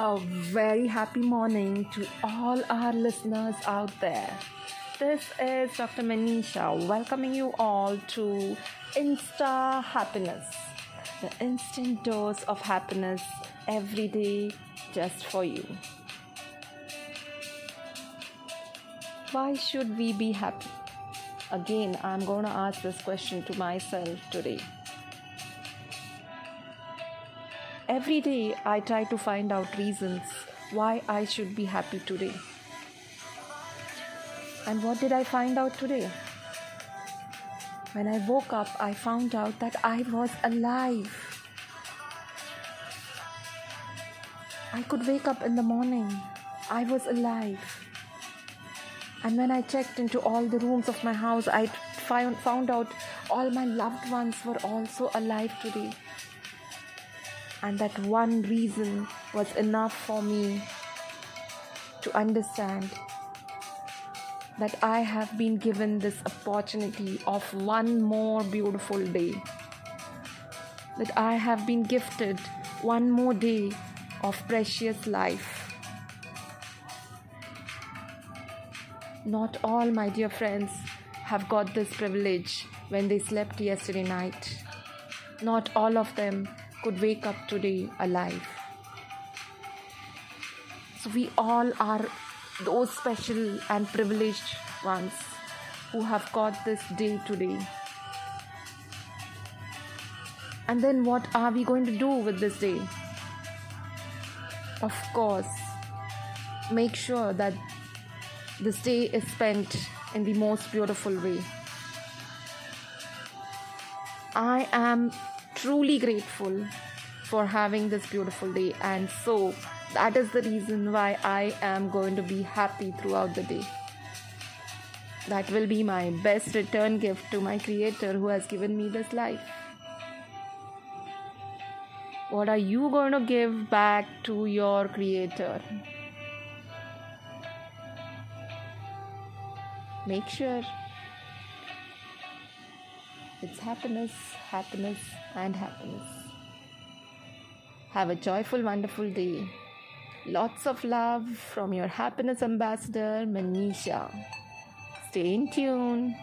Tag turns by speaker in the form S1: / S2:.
S1: A very happy morning to all our listeners out there. This is Dr. Manisha welcoming you all to Insta Happiness, the instant dose of happiness every day just for you. Why should we be happy? Again, I'm going to ask this question to myself today. Every day I try to find out reasons why I should be happy today. And what did I find out today? When I woke up, I found out that I was alive. I could wake up in the morning. I was alive. And when I checked into all the rooms of my house, I found, out all my loved ones were also alive today and that one reason was enough for me to understand that I have been given this opportunity of one more beautiful day. That I have been gifted one more day of precious life. Not all, my dear friends, have got this privilege when they slept yesterday night. Not all of them could wake up today alive. So, we all are those special and privileged ones who have got this day today. And then, what are we going to do with this day? Of course, make sure that this day is spent in the most beautiful way. I am truly grateful for having this beautiful day, and so that is the reason why I am going to be happy throughout the day. That will be my best return gift to my Creator who has given me this life. What are you going to give back to your Creator? Make sure it's happiness, happiness, and happiness. Have a joyful, wonderful day. Lots of love from your happiness ambassador, Manisha. Stay in tune.